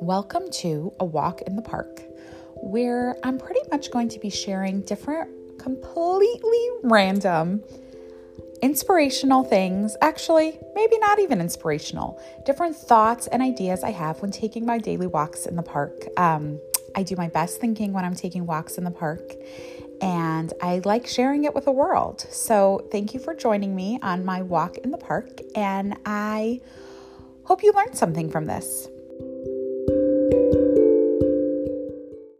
Welcome to A Walk in the Park, where I'm pretty much going to be sharing different, completely random, inspirational things. Actually, maybe not even inspirational, different thoughts and ideas I have when taking my daily walks in the park. Um, I do my best thinking when I'm taking walks in the park, and I like sharing it with the world. So, thank you for joining me on my walk in the park, and I hope you learned something from this.